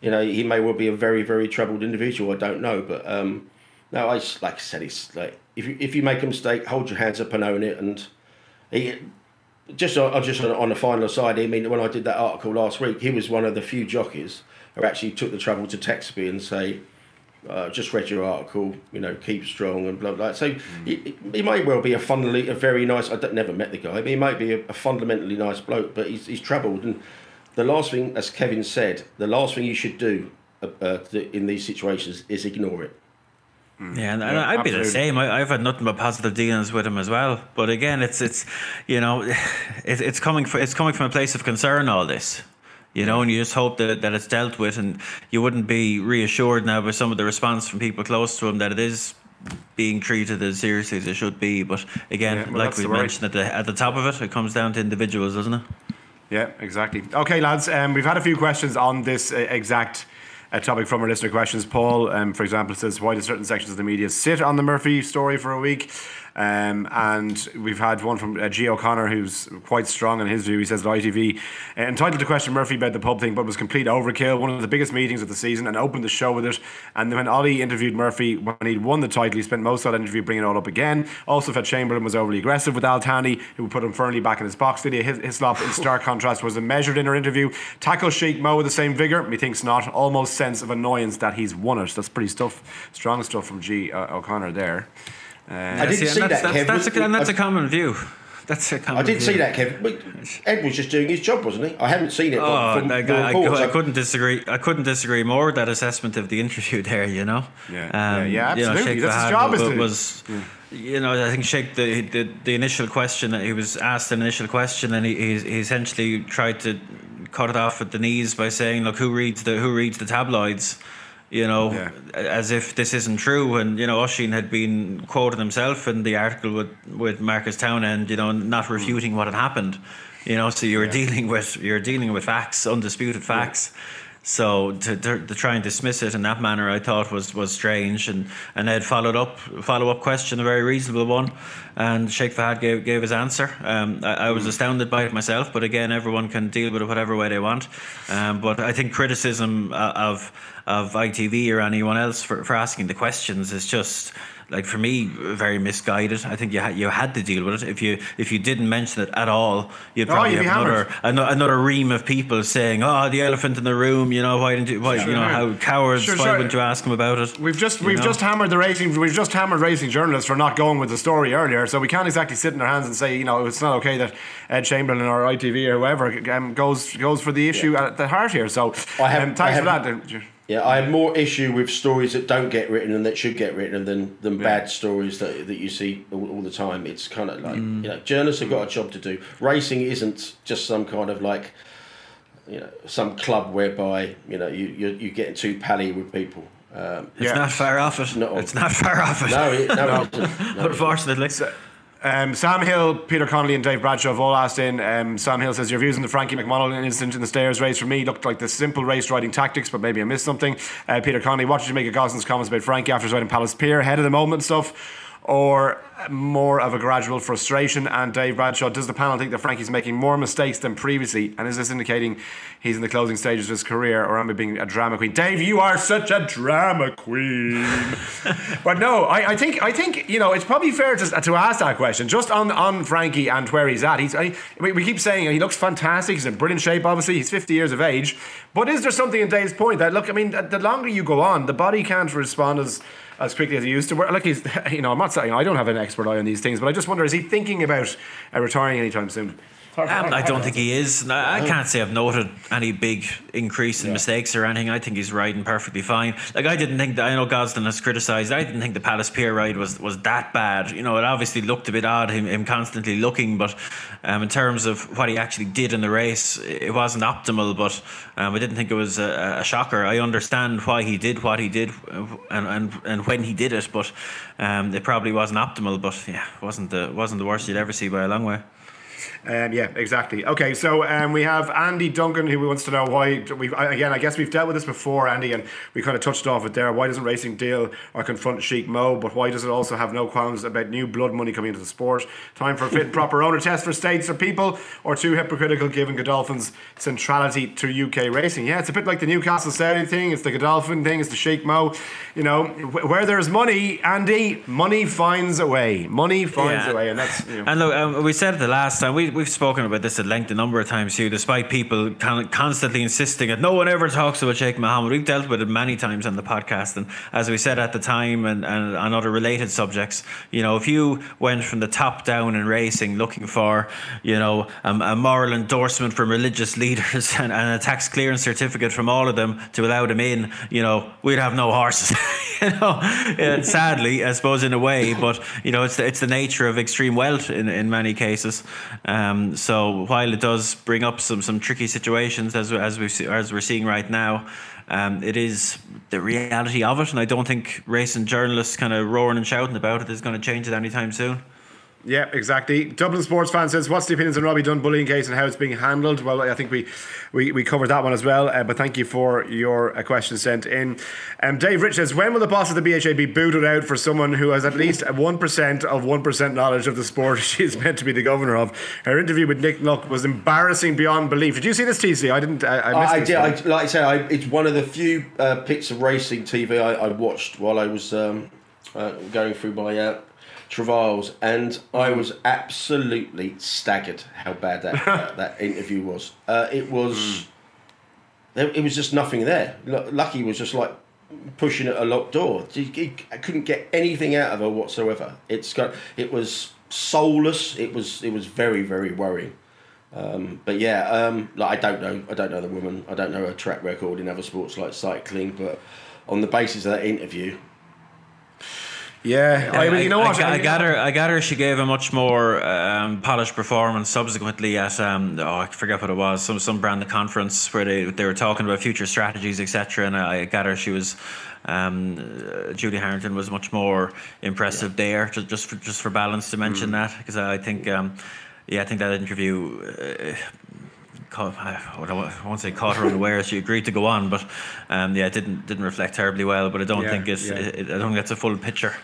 you know, he may well be a very, very troubled individual. I don't know, but um, no, I just, like I said, he's like if you if you make a mistake, hold your hands up and own it. And he just on just on, on the final side. I mean, when I did that article last week, he was one of the few jockeys who actually took the trouble to text me and say. Uh, just read your article, you know, keep strong and blah blah. So mm. he, he may well be a funnily a very nice. I never met the guy, but he might be a, a fundamentally nice bloke. But he's he's troubled, and the last thing, as Kevin said, the last thing you should do uh, uh, in these situations is ignore it. Mm. Yeah, and, yeah, I'd absolutely. be the same. I, have had nothing but positive dealings with him as well. But again, it's it's you know, it, it's coming from it's coming from a place of concern. All this, you know, and you just hope that, that it's dealt with, and you wouldn't be reassured now by some of the response from people close to him that it is being treated as seriously as it should be. But again, yeah, well, like we mentioned at the at the top of it, it comes down to individuals, doesn't it? Yeah, exactly. Okay, lads, um, we've had a few questions on this uh, exact a topic from our listener questions. Paul, um, for example, says, Why do certain sections of the media sit on the Murphy story for a week? Um, and we've had one from uh, G. O'Connor who's quite strong in his view. He says that ITV uh, entitled to question Murphy about the pub thing, but was complete overkill. One of the biggest meetings of the season and opened the show with it. And when Ollie interviewed Murphy when he'd won the title, he spent most of that interview bringing it all up again. Also, felt Chamberlain was overly aggressive with Al Thani, who put him firmly back in his box. Lydia Hislop, in stark contrast, was a measured in her interview. Tackle Sheikh Mo with the same vigour. Methinks not. Almost sense of annoyance that he's won it. That's pretty stuff, strong stuff from G. Uh, O'Connor there. Uh, I didn't see, that, that's, Kev. That's, a, and that's a common view. That's a common I didn't view. see that, Kevin. Ed was just doing his job, wasn't he? I haven't seen it. Oh, from, I, I, I, couldn't disagree. I couldn't disagree more with that assessment of the interview there. You know. Yeah. Um, yeah, absolutely. You know, That's his job. Was, was yeah. you know, I think Sheikh the, the the initial question he was asked an initial question, and he, he essentially tried to cut it off at the knees by saying, "Look, who reads the who reads the tabloids." You know, yeah. as if this isn't true. And you know, Oisin had been quoted himself in the article with with Marcus Townend, you know, not refuting what had happened. You know, so you're yeah. dealing with you're dealing with facts, undisputed facts. Yeah. So to, to, to, try and dismiss it in that manner, I thought was, was strange. And, and Ed followed up follow up question, a very reasonable one, and Sheikh Fahad gave, gave his answer. Um, I, I, was mm. astounded by it myself, but again, everyone can deal with it whatever way they want. Um, but I think criticism uh, of of ITV or anyone else for, for asking the questions is just like for me very misguided. I think you had you had to deal with it. If you if you didn't mention it at all, you'd probably oh, have another another ream of people saying, "Oh, the elephant in the room." You know why didn't you? Why, sure. you know how cowards? Sure, why sure. wouldn't you ask them about it? We've just we've know? just hammered the racing. We've just hammered racing journalists for not going with the story earlier. So we can't exactly sit in our hands and say, you know, it's not okay that Ed Chamberlain or ITV or whoever um, goes goes for the issue yeah. at the heart here. So I have, um, thanks I have, for that. Yeah, I have more issue with stories that don't get written and that should get written than than yeah. bad stories that that you see all, all the time. It's kind of like mm. you know, journalists have got a job to do. Racing isn't just some kind of like you know some club whereby you know you you're, you're getting too pally with people. Um, it's yeah. not far off it. No, it's not far off it. No, it, no, no. no. unfortunately. Um, Sam Hill, Peter Connolly, and Dave Bradshaw have all asked in. Um, Sam Hill says, Your views on the Frankie McMonagle incident in the stairs race for me looked like the simple race riding tactics, but maybe I missed something. Uh, Peter Connolly, what did you make of Gosden's comments about Frankie after his riding Palace Pier, head of the moment stuff? Or more of a gradual frustration? And Dave Bradshaw, does the panel think that Frankie's making more mistakes than previously? And is this indicating he's in the closing stages of his career, or am I being a drama queen? Dave, you are such a drama queen. but no, I, I, think I think you know it's probably fair to, to ask that question just on on Frankie and where he's at. He's I, we, we keep saying he looks fantastic. He's in brilliant shape. Obviously, he's 50 years of age. But is there something in Dave's point that look? I mean, the longer you go on, the body can't respond as as quickly as he used to. Work. Like he's, you know, I'm not saying I don't have an expert eye on these things, but I just wonder is he thinking about uh, retiring anytime soon? Um, I don't think he is. I can't say I've noted any big increase in yeah. mistakes or anything. I think he's riding perfectly fine. Like I didn't think that. I know Gosden has criticised. I didn't think the Palace Pier ride was, was that bad. You know, it obviously looked a bit odd him, him constantly looking, but um, in terms of what he actually did in the race, it wasn't optimal. But um, I didn't think it was a, a, shocker. I understand why he did what he did and and, and when he did it, but um, it probably wasn't optimal. But yeah, wasn't the wasn't the worst you'd ever see by a long way. Um, yeah, exactly. Okay, so um, we have Andy Duncan who wants to know why. We again, I guess we've dealt with this before, Andy, and we kind of touched off it there. Why doesn't racing deal or confront Sheikh Mo? But why does it also have no qualms about new blood money coming into the sport? Time for a fit and proper owner test for states or people, or too hypocritical given Godolphin's centrality to UK racing? Yeah, it's a bit like the Newcastle Saudi thing. It's the Godolphin thing. It's the Sheikh Mo. You know, where there's money, Andy, money finds a way. Money finds yeah. a way, and that's. You know. And look, um, we said it the last time. We we've spoken about this at length a number of times too. Despite people constantly insisting that no one ever talks about Sheikh Mohammed, we've dealt with it many times on the podcast. And as we said at the time, and, and on other related subjects, you know, if you went from the top down in racing, looking for you know a, a moral endorsement from religious leaders and, and, a tax clearance certificate from all of them to allow them in, you know, we'd have no horses. you know, sadly, I suppose in a way, but you know, it's the, it's the nature of extreme wealth in, in many cases. Um, so while it does bring up some some tricky situations as as we as we're seeing right now. Um, it is the reality of it, and I don't think racing journalists kind of roaring and shouting about it is going to change it anytime soon. Yeah, exactly. Dublin sports fan says, "What's the opinions on Robbie Dunne bullying case and how it's being handled?" Well, I think we we, we covered that one as well. Uh, but thank you for your uh, question sent in. Um, Dave Rich says, "When will the boss of the BHA be booted out for someone who has at least one percent of one percent knowledge of the sport she is meant to be the governor of?" Her interview with Nick Luck was embarrassing beyond belief. Did you see this, TC? I didn't. I, I, I did. I, like I said, I, it's one of the few uh, bits of racing TV I, I watched while I was um, uh, going through my uh, travails, and I was absolutely staggered how bad that that interview was. Uh, it was, mm. it was just nothing there. Lucky was just like pushing at a locked door. I couldn't get anything out of her whatsoever. It's got, it was soulless. It was, it was very, very worrying. Um, but yeah, um, like I don't know, I don't know the woman. I don't know her track record in other sports like cycling. But on the basis of that interview, yeah, I, you know what? I, I, got her. I got her. She gave a much more um, polished performance subsequently at um, oh I forget what it was some some brand conference where they they were talking about future strategies etc. And I got her. She was um, uh, Julie Harrington was much more impressive yeah. there. Just just for, just for balance to mention mm. that because I think um, yeah I think that interview. Uh, Caught, I won't say caught her unaware. She agreed to go on, but um, yeah, it didn't didn't reflect terribly well. But I don't yeah, think it's yeah. it, I don't think that's a full picture.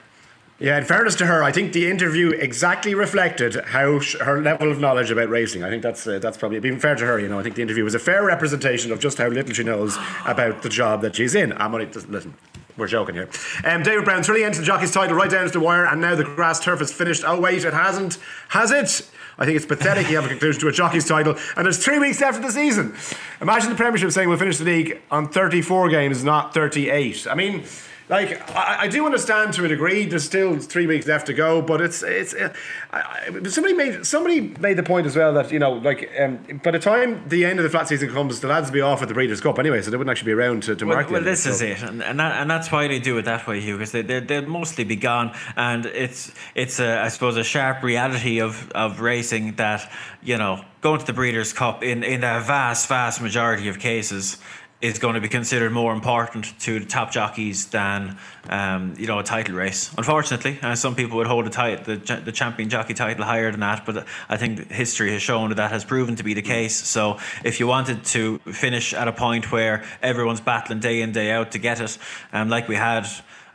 Yeah, in fairness to her, I think the interview exactly reflected how sh- her level of knowledge about racing. I think that's uh, that's probably being fair to her. You know, I think the interview was a fair representation of just how little she knows about the job that she's in. I'm only listen. We're joking here. Um, David Brown, thrilling end to the jockey's title right down to the wire, and now the grass turf is finished. Oh wait, it hasn't, has it? I think it's pathetic you have a conclusion to a jockey's title, and there's three weeks after the season. Imagine the Premiership saying we'll finish the league on 34 games, not 38. I mean like I, I, do understand to a degree. There's still three weeks left to go, but it's it's. Uh, I, somebody made somebody made the point as well that you know like um, by the time the end of the flat season comes, the lads will be off at the Breeders' Cup anyway, so they wouldn't actually be around to, to well, mark. Well, this so. is it, and and, that, and that's why they do it that way, Hugh, because they they they'll mostly be gone, and it's it's a, I suppose a sharp reality of of racing that you know going to the Breeders' Cup in in a vast vast majority of cases is going to be considered more important to the top jockeys than um, you know a title race. Unfortunately, uh, some people would hold the, title, the, the champion jockey title higher than that, but I think history has shown that that has proven to be the case. So if you wanted to finish at a point where everyone's battling day in day out to get it, um, like we had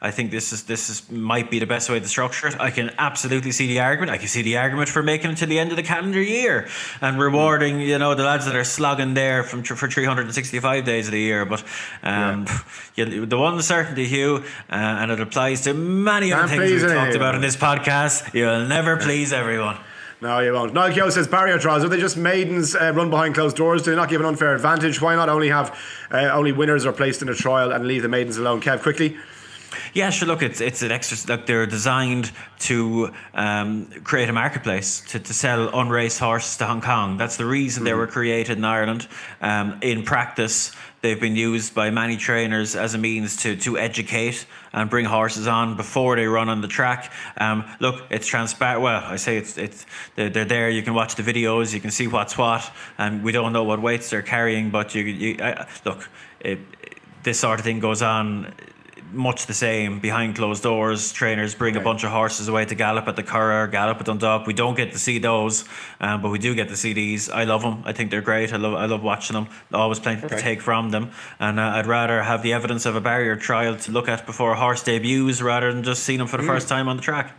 I think this is this is might be the best way to structure it. I can absolutely see the argument. I can see the argument for making it to the end of the calendar year and rewarding you know the lads that are slogging there from for 365 days of the year. But um, yeah. you, the one certainty, Hugh, uh, and it applies to many other things we've talked about in this podcast. You'll never please everyone. No, you won't. Niall Keogh says barrier trials. Are they just maidens uh, run behind closed doors? Do they not give an unfair advantage? Why not only have uh, only winners are placed in a trial and leave the maidens alone? Kev, quickly. Yeah, sure. Look, it's it's an extra. Like they're designed to um, create a marketplace to, to sell unraced horses to Hong Kong. That's the reason mm. they were created in Ireland. Um, in practice, they've been used by many trainers as a means to to educate and bring horses on before they run on the track. Um, look, it's transparent. Well, I say it's it's they're, they're, there. You can watch the videos. You can see what's what, and we don't know what weights they're carrying. But you, you I, look, it, this sort of thing goes on much the same behind closed doors. Trainers bring a bunch of horses away to gallop at the Curragh, gallop at Dundalk. We don't get to see those, um, but we do get to see these. I love them. I think they're great. I love I love watching them. Always plenty to take from them, and uh, I'd rather have the evidence of a barrier trial to look at before a horse debuts rather than just seeing them for the first time on the track.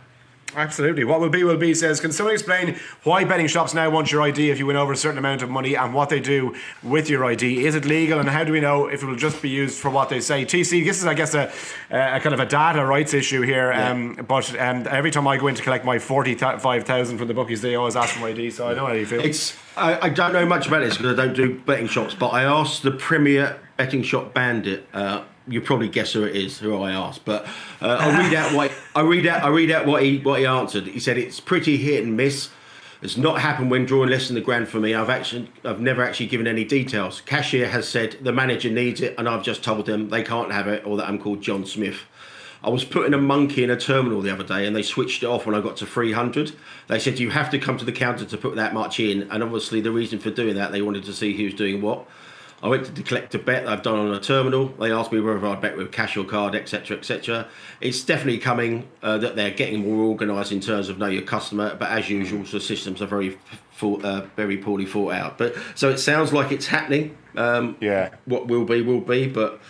Absolutely. What will be will be says, can someone explain why betting shops now want your ID if you win over a certain amount of money and what they do with your ID? Is it legal and how do we know if it will just be used for what they say? TC, this is, I guess, a, a kind of a data rights issue here. Yeah. Um, but um, every time I go in to collect my 45,000 from the bookies, they always ask for my ID, so I know how you feel. It's, I, I don't know much about this because I don't do betting shops, but I asked the Premier betting shop bandit. Uh, you probably guess who it is who I asked, but uh, I'll read out what I read out. I read out what he what he answered. He said it's pretty hit and miss. It's not happened when drawing less than the grand for me. I've actually I've never actually given any details. Cashier has said the manager needs it, and I've just told them they can't have it, or that I'm called John Smith. I was putting a monkey in a terminal the other day and they switched it off when I got to 300. They said you have to come to the counter to put that much in, and obviously the reason for doing that they wanted to see who's doing what. I went to collect a bet I've done on a terminal. They asked me whether I'd bet with cash or card, etc., etc. It's definitely coming uh, that they're getting more organised in terms of know your customer, but as usual, the systems are very, uh, very poorly thought out. But so it sounds like it's happening. Um, yeah. What will be will be, but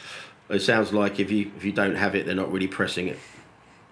it sounds like if you if you don't have it, they're not really pressing it.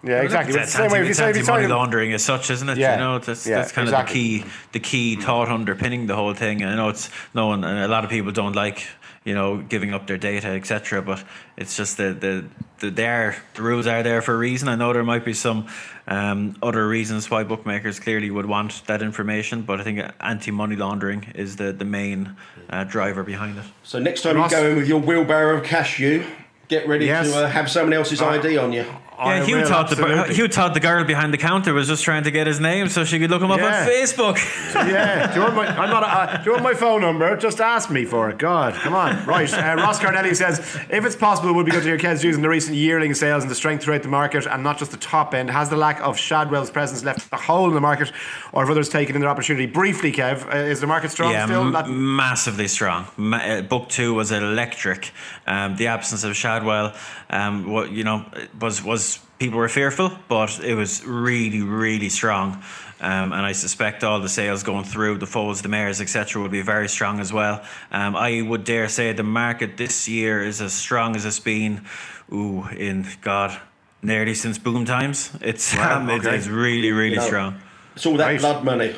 Yeah, exactly. It's, it's, anti, it's anti-money laundering as such, isn't it? Yeah, you know, that's, yeah, that's kind exactly. of the key, the key thought underpinning the whole thing. I know it's no one, a lot of people don't like you know, giving up their data, etc. But it's just the the the there the rules are there for a reason. I know there might be some um, other reasons why bookmakers clearly would want that information, but I think anti money laundering is the the main uh, driver behind it. So next time Ross, you go in with your wheelbarrow of cash, you get ready yes. to uh, have someone else's uh, ID on you. Yeah, Hugh thought the Hugh thought the girl behind the counter was just trying to get his name so she could look him up yeah. on Facebook. yeah, do you want my? I'm not. Uh, do you want my phone number? Just ask me for it. God, come on. Right. Uh, Ross Carnelli says, if it's possible, it would be good to hear Kez using the recent yearling sales and the strength throughout the market, and not just the top end. Has the lack of Shadwell's presence left a hole in the market, or have others taken in their opportunity? Briefly, Kev, uh, is the market strong yeah, still? M- massively strong. Ma- uh, book two was electric. Um, the absence of Shadwell, um, what you know, was was people were fearful, but it was really, really strong. Um, and I suspect all the sales going through the foals, the mares, etc., will be very strong as well. Um, I would dare say the market this year is as strong as it's been, ooh, in God, nearly since boom times. It's wow, um, okay. it's really, really you know, strong. It's all that right. blood money.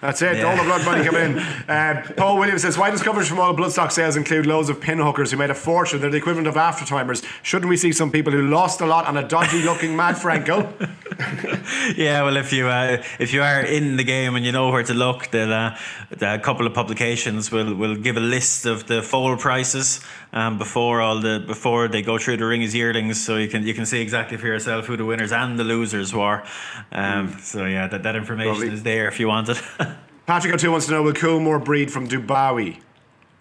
That's it. Yeah. All the blood money coming in. Uh, Paul Williams says, "Why does coverage from all bloodstock sales include loads of pinhookers who made a fortune? They're the equivalent of aftertimers. Shouldn't we see some people who lost a lot on a dodgy-looking Mad Franco?" yeah, well, if you uh, if you are in the game and you know where to look, then uh, a couple of publications will will give a list of the foal prices um, before all the before they go through the ring as yearlings, so you can you can see exactly for yourself who the winners and the losers were. Um. So yeah, that, that information Lovely. is there if you want it. Patrick O'Toole wants to know will Coolmore breed from Dubawi?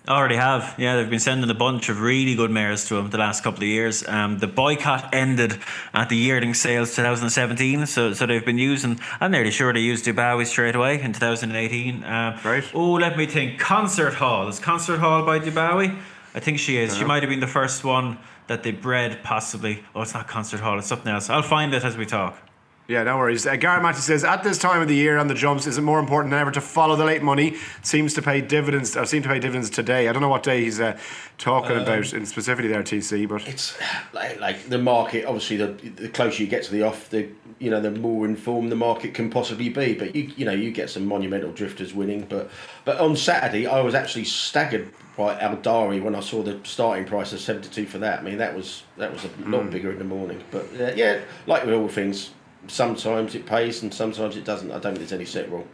Already have, yeah. They've been sending a bunch of really good mares to him the last couple of years. Um, the boycott ended at the yearling sales 2017, so so they've been using. I'm nearly sure they used Dubawi straight away in 2018. Uh, right. Oh, let me think. Concert Hall is Concert Hall by Dubawi. I think she is. She uh-huh. might have been the first one that they bred, possibly. Oh, it's not Concert Hall, it's something else. I'll find it as we talk. Yeah, no worries. Uh, Garrett Matthews says, at this time of the year on the jumps, is it more important than ever to follow the late money? Seems to pay dividends. Or seem to pay dividends today. I don't know what day he's uh, talking um, about, in specifically there, TC. But it's like, like the market. Obviously, the the closer you get to the off, the you know the more informed the market can possibly be. But you you know you get some monumental drifters winning. But but on Saturday, I was actually staggered by Eldari when I saw the starting price of seventy two for that. I mean that was that was a lot mm. bigger in the morning. But uh, yeah, like with all things, sometimes it pays and sometimes it doesn't. I don't think there's any set rule.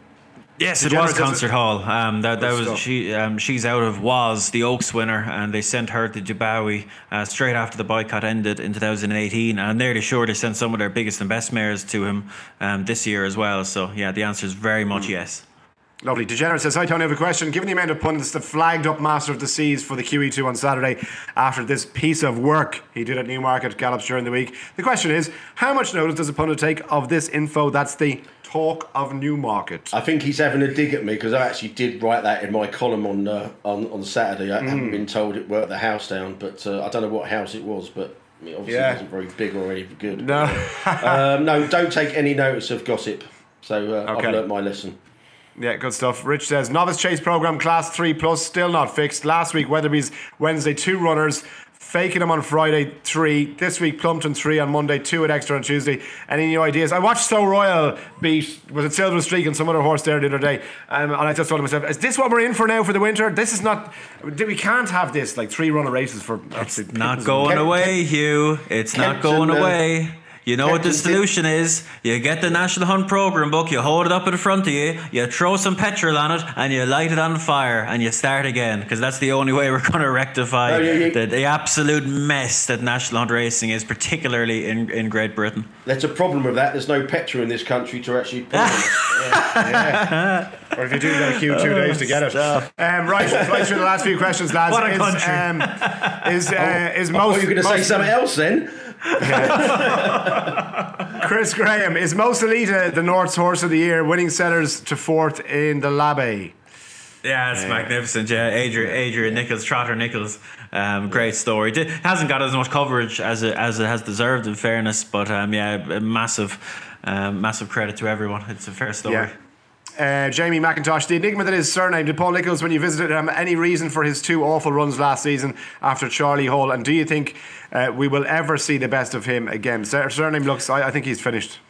Yes, it was Concert Hall. Um, that that was she. Um, she's out of was the Oaks winner, and they sent her to Dubawi uh, straight after the boycott ended in 2018. And I'm nearly sure they sent some of their biggest and best mares to him um, this year as well. So yeah, the answer is very much mm. yes. Lovely. Degenerate says, Hi, Tony, I have a question. Given the amount of pundits that flagged up Master of the Seas for the QE2 on Saturday after this piece of work he did at Newmarket gallops during the week, the question is, how much notice does a pundit take of this info? That's the talk of Newmarket. I think he's having a dig at me because I actually did write that in my column on uh, on, on Saturday. I mm. haven't been told it worked the house down, but uh, I don't know what house it was, but I mean, obviously, Yeah. wasn't very big or any good. No. um, no, don't take any notice of gossip. So uh, Okay. I've learnt my lesson. Yeah, good stuff. Rich says novice chase program class three plus still not fixed. Last week Wetherby's Wednesday two runners, Fakenham on Friday three. This week Plumpton three on Monday, two at Exeter on Tuesday. Any new ideas? I watched So Royal beat was it Silver Streak and some other horse there the other day, um, and I just thought to myself, is this what we're in for now for the winter? This is not. We can't have this like three runner races for. It's not going away, Hugh. It's not going uh, away. You know what the solution is? You get the National Hunt program book, you hold it up in front of you, you throw some petrol on it, and you light it on fire, and you start again. Because that's the only way we're going to rectify Oh, yeah, yeah. The, the absolute mess that National Hunt racing is, particularly in, in Great Britain. There's a problem with that. There's no petrol in this country to actually put on it. Or if you do, you got to queue two days to get it. Um, right, right through the last few questions, lads. What a is, country. Um, is uh, is Oh, most? you're going to say something else then? Chris Graham is Most Elita the North's Horse of the Year, winning sellers to fourth in the Labbe. Yeah, it's magnificent. Yeah, Adrian, Adrian Nicholls, Trotter Nichols, um, great story. Di- hasn't got as much coverage as it as it has deserved, in fairness. But um, yeah, massive, um, massive credit to everyone. It's a fair story. Yeah. Uh, Jamie McIntosh, the enigma that is his Cyrname. Did Paul Nicholls, when you visited him, any reason for his two awful runs last season after Charlie Hall? And do you think uh, we will ever see the best of him again? Sur- Cyrname looks, I, I think he's finished.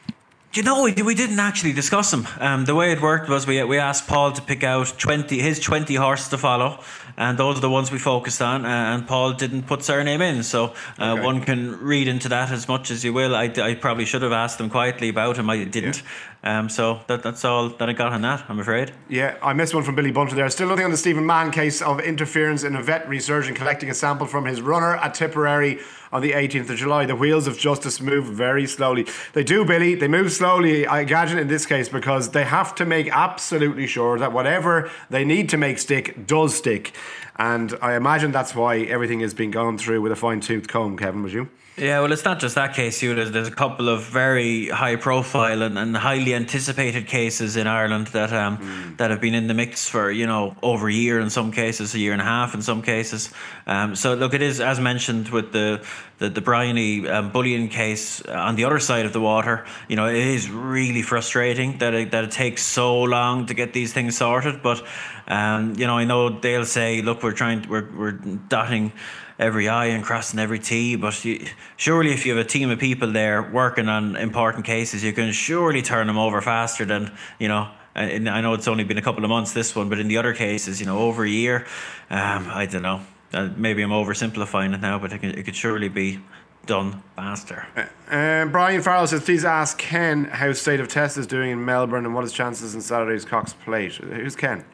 You know, we, we didn't actually discuss him. Um, the way it worked was we we asked Paul to pick out twenty his twenty horses to follow, and those are the ones we focused on. Uh, and Paul didn't put Cyrname in, so uh, Okay. one can read into that as much as you will. I, I probably should have asked him quietly about him. I didn't. Um, so that that's all that I got on that. I'm afraid. Yeah, I missed one from Billy Bunter there. Still nothing on the Stephen Mahon case of interference in a veterinary surgeon collecting a sample from his runner at Tipperary on the 18th of July. The wheels of justice move very slowly. They do, Billy. They move slowly, I imagine, in this case, because they have to make absolutely sure that whatever they need to make stick does stick. And I imagine that's why everything is being gone through with a fine tooth comb, Kevin, would you? Yeah, well, it's not just that case, Hugh. There's, there's a couple of very high profile and, and highly anticipated cases in Ireland that um, that have been in the mix for, you know, over a year in some cases, a year and a half in some cases. Um, so, look, it is, as mentioned, with the, the, the Bryony um, bullion case on the other side of the water, you know, it is really frustrating that it, that it takes so long to get these things sorted. But, um, you know, I know they'll say, look, we're trying, we're, we're dotting every I and crossing every T. But you, surely, if you have a team of people there working on important cases, you can surely turn them over faster than you know. And I know it's only been a couple of months this one, but in the other cases, you know, over a year. Um, I don't know. Uh, maybe I'm oversimplifying it now, but it, can, it could surely be done faster. Um, Brian Farrell says, please ask Ken how State of Test is doing in Melbourne and what his chances in Saturday's Cox Plate. Who's Ken?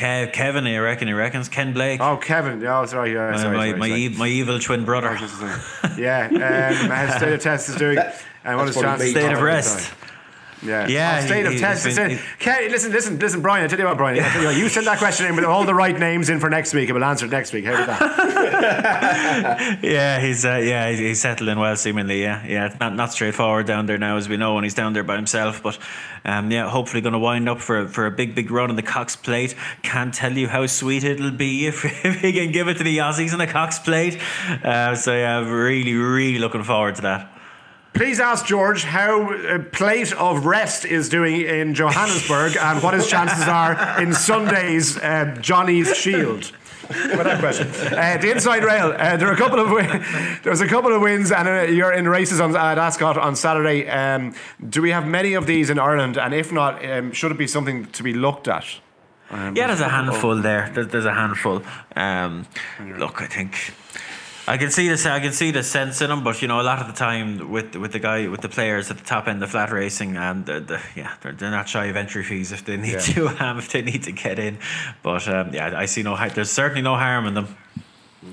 Kev, Kevin, I reckon he reckons Ken Blake. Oh, Kevin. Oh, sorry. Yeah, my, sorry, my, sorry, my, sorry. e- my evil twin brother. yeah, um, how State of Test is doing and what is his that's chances probably me. State of rest. Yeah, Yeah, Oh, state he- of test. been- is it- he's- Ken, listen, listen, listen, Brian. I tell you what, Brian. I tell you what, you send that question in with all the right names in for next week, and we'll answer it next week. How about that? Yeah, he's uh, yeah he's, settling well seemingly. Yeah, yeah, not not straightforward down there now as we know, and he's down there by himself. But um, yeah, hopefully going to wind up for for a big big run in the Cox Plate. Can't tell you how sweet it'll be if, if he can give it to the Aussies in the Cox Plate. Uh, so yeah, really really looking forward to that. Please ask George how a plate of rest is doing in Johannesburg and what his chances are in Sunday's uh, Johnny's Shield. With that question, uh, the inside rail. Uh, there are a couple of win- there was a couple of wins, and uh, you're in races on at Ascot on Saturday. Um, do we have many of these in Ireland? And if not, um, should it be something to be looked at? Um, Yeah, there's a handful there. There's, there's a handful. Um, look, I think I can see this. I can see the sense in them, but you know, a lot of the time with with the guy with the players at the top end of flat racing, and the, the, yeah, they're, they're not shy of entry fees if they need to um, if they need to get in. But um, yeah, I see no. There's certainly no harm in them.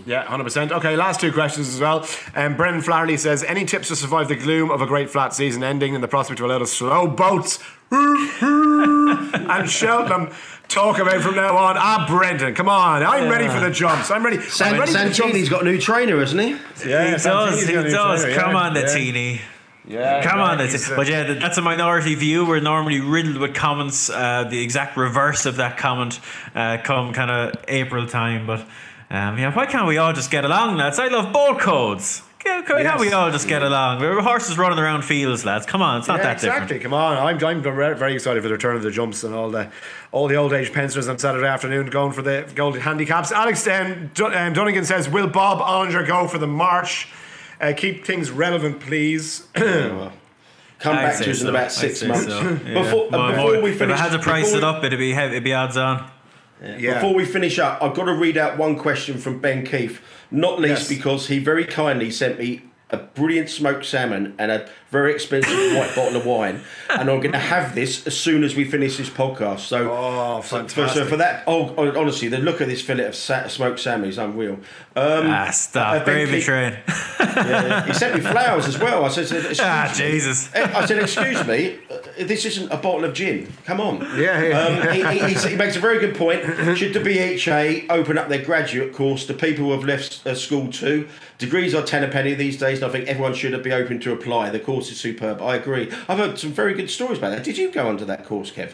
Yeah, hundred percent. Okay, last two questions as well. Um, Brendan Flaherty says, "Any tips to survive the gloom of a great flat season ending and the prospect of a lot of slow boats and Cheltenham talk about from now on?" Ah, Brendan, come on! I'm ready for the jumps. I'm ready. I'm San- ready for the Santini's jumps. got a new trainer, hasn't he? Yeah, he does. He got a new does. trainer, Come yeah, on, the yeah. teeny. Yeah, Come yeah, on, he's, that's uh, but yeah, that's a minority view. We're normally riddled with comments, uh, the exact reverse of that comment, uh, come kind of April time. But um, yeah, why can't we all just get along, lads? I love bolt codes. Can, can Yes. we all just get along? We're horses running around fields, lads. Come on, it's not Yeah, that exactly. different. Come on, I'm, I'm very very excited for the return of the jumps and all the all the old age pensioners on Saturday afternoon going for the gold handicaps. Alex um, Dun- um, Dunnigan says, "Will Bob Olinger go for the march? Uh, keep things relevant, please." Well, Come I'd back to us in about six months. so, yeah. Before, Well, uh, more- before we if finish, I had to price before it up, it'd be heavy, it'd be odds on. Yeah. Before we finish up, I've got to read out one question from Ben Keith, not least Yes. because he very kindly sent me a brilliant smoked salmon and a very expensive white bottle of wine, and I'm going to have this as soon as we finish this podcast. So, Oh, so, for, so for that, oh, oh, honestly, the look of this fillet of sa- smoked salmon is unreal. Um, Ah, stop. Ben Gravy train. yeah, he sent me flowers as well. I said, "Excuse Ah, me." Jesus. I said, "Excuse me, uh, this isn't a bottle of gin. Come on." Yeah, yeah. Um, he, he, he, he makes a very good point. Should the BHA open up their graduate course to people who have left uh, school too? Degrees are ten a penny these days, and I think everyone should be open to apply. The course is superb. I agree. I've heard some very good stories about that. Did you go under that course, Kev?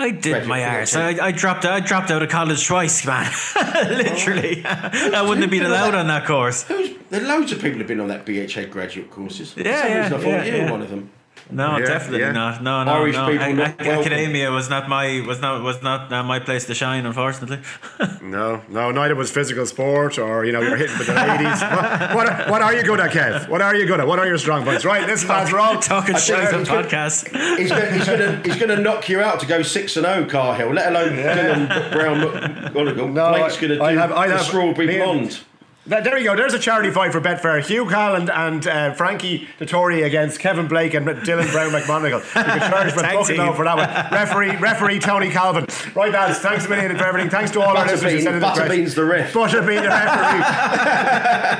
I did my arse. I, I dropped. I dropped out of college twice, man. Literally, oh. I wouldn't have been allowed on that course. There loads of people who've been on that BHA graduate courses. Yeah, yeah, I thought yeah, you were yeah. one of them. No, Yeah, definitely yeah. not. No, no, Irish no. people A- not a- welcome. academia was not my was not was not uh, my place to shine, unfortunately. No, no, neither was physical sport or, you know, you're hitting with the ladies. what, what, are, what are you good at, Kev? What are you good at? What are your strong points? Right, listen, lads, we're all Talking I shit tell on he's good. podcast. He's going, he's going to he's going to knock you out to go six and zero, Cahill. Let alone Dylan Browne. McMonagle. No, Blake's I- going to do I have- I the have- strawberry blonde. Th- There you go. There's a charity fight for Betfair. Hugh Cahill and uh, Frankie Dettori against Kevin Blake and Dylan Browne McMonagle. You can charge for Tag booking for that one. Referee, referee Tony Calvin. Right, lads. Thanks a million for everything. Thanks to all our listeners who sent in the questions. Butterbean's the ref. Butterbean the referee.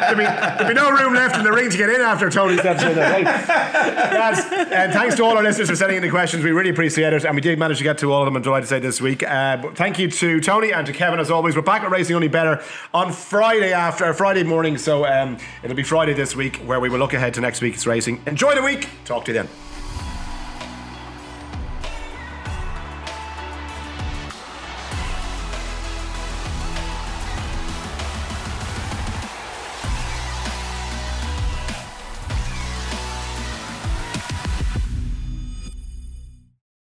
there'll, be, there'll be no room left in the ring to get in after Tony steps in there. Right. Lads, uh, thanks to all our listeners for sending in the questions. We really appreciate it. And we did manage to get to all of them, I'm delighted to say this week. Uh, but thank you to Tony and to Kevin as always. We're back at Racing Only Bettor on Friday after Friday morning. So um, it'll be Friday this week where we will look ahead to next week's racing. Enjoy the week. Talk to you then.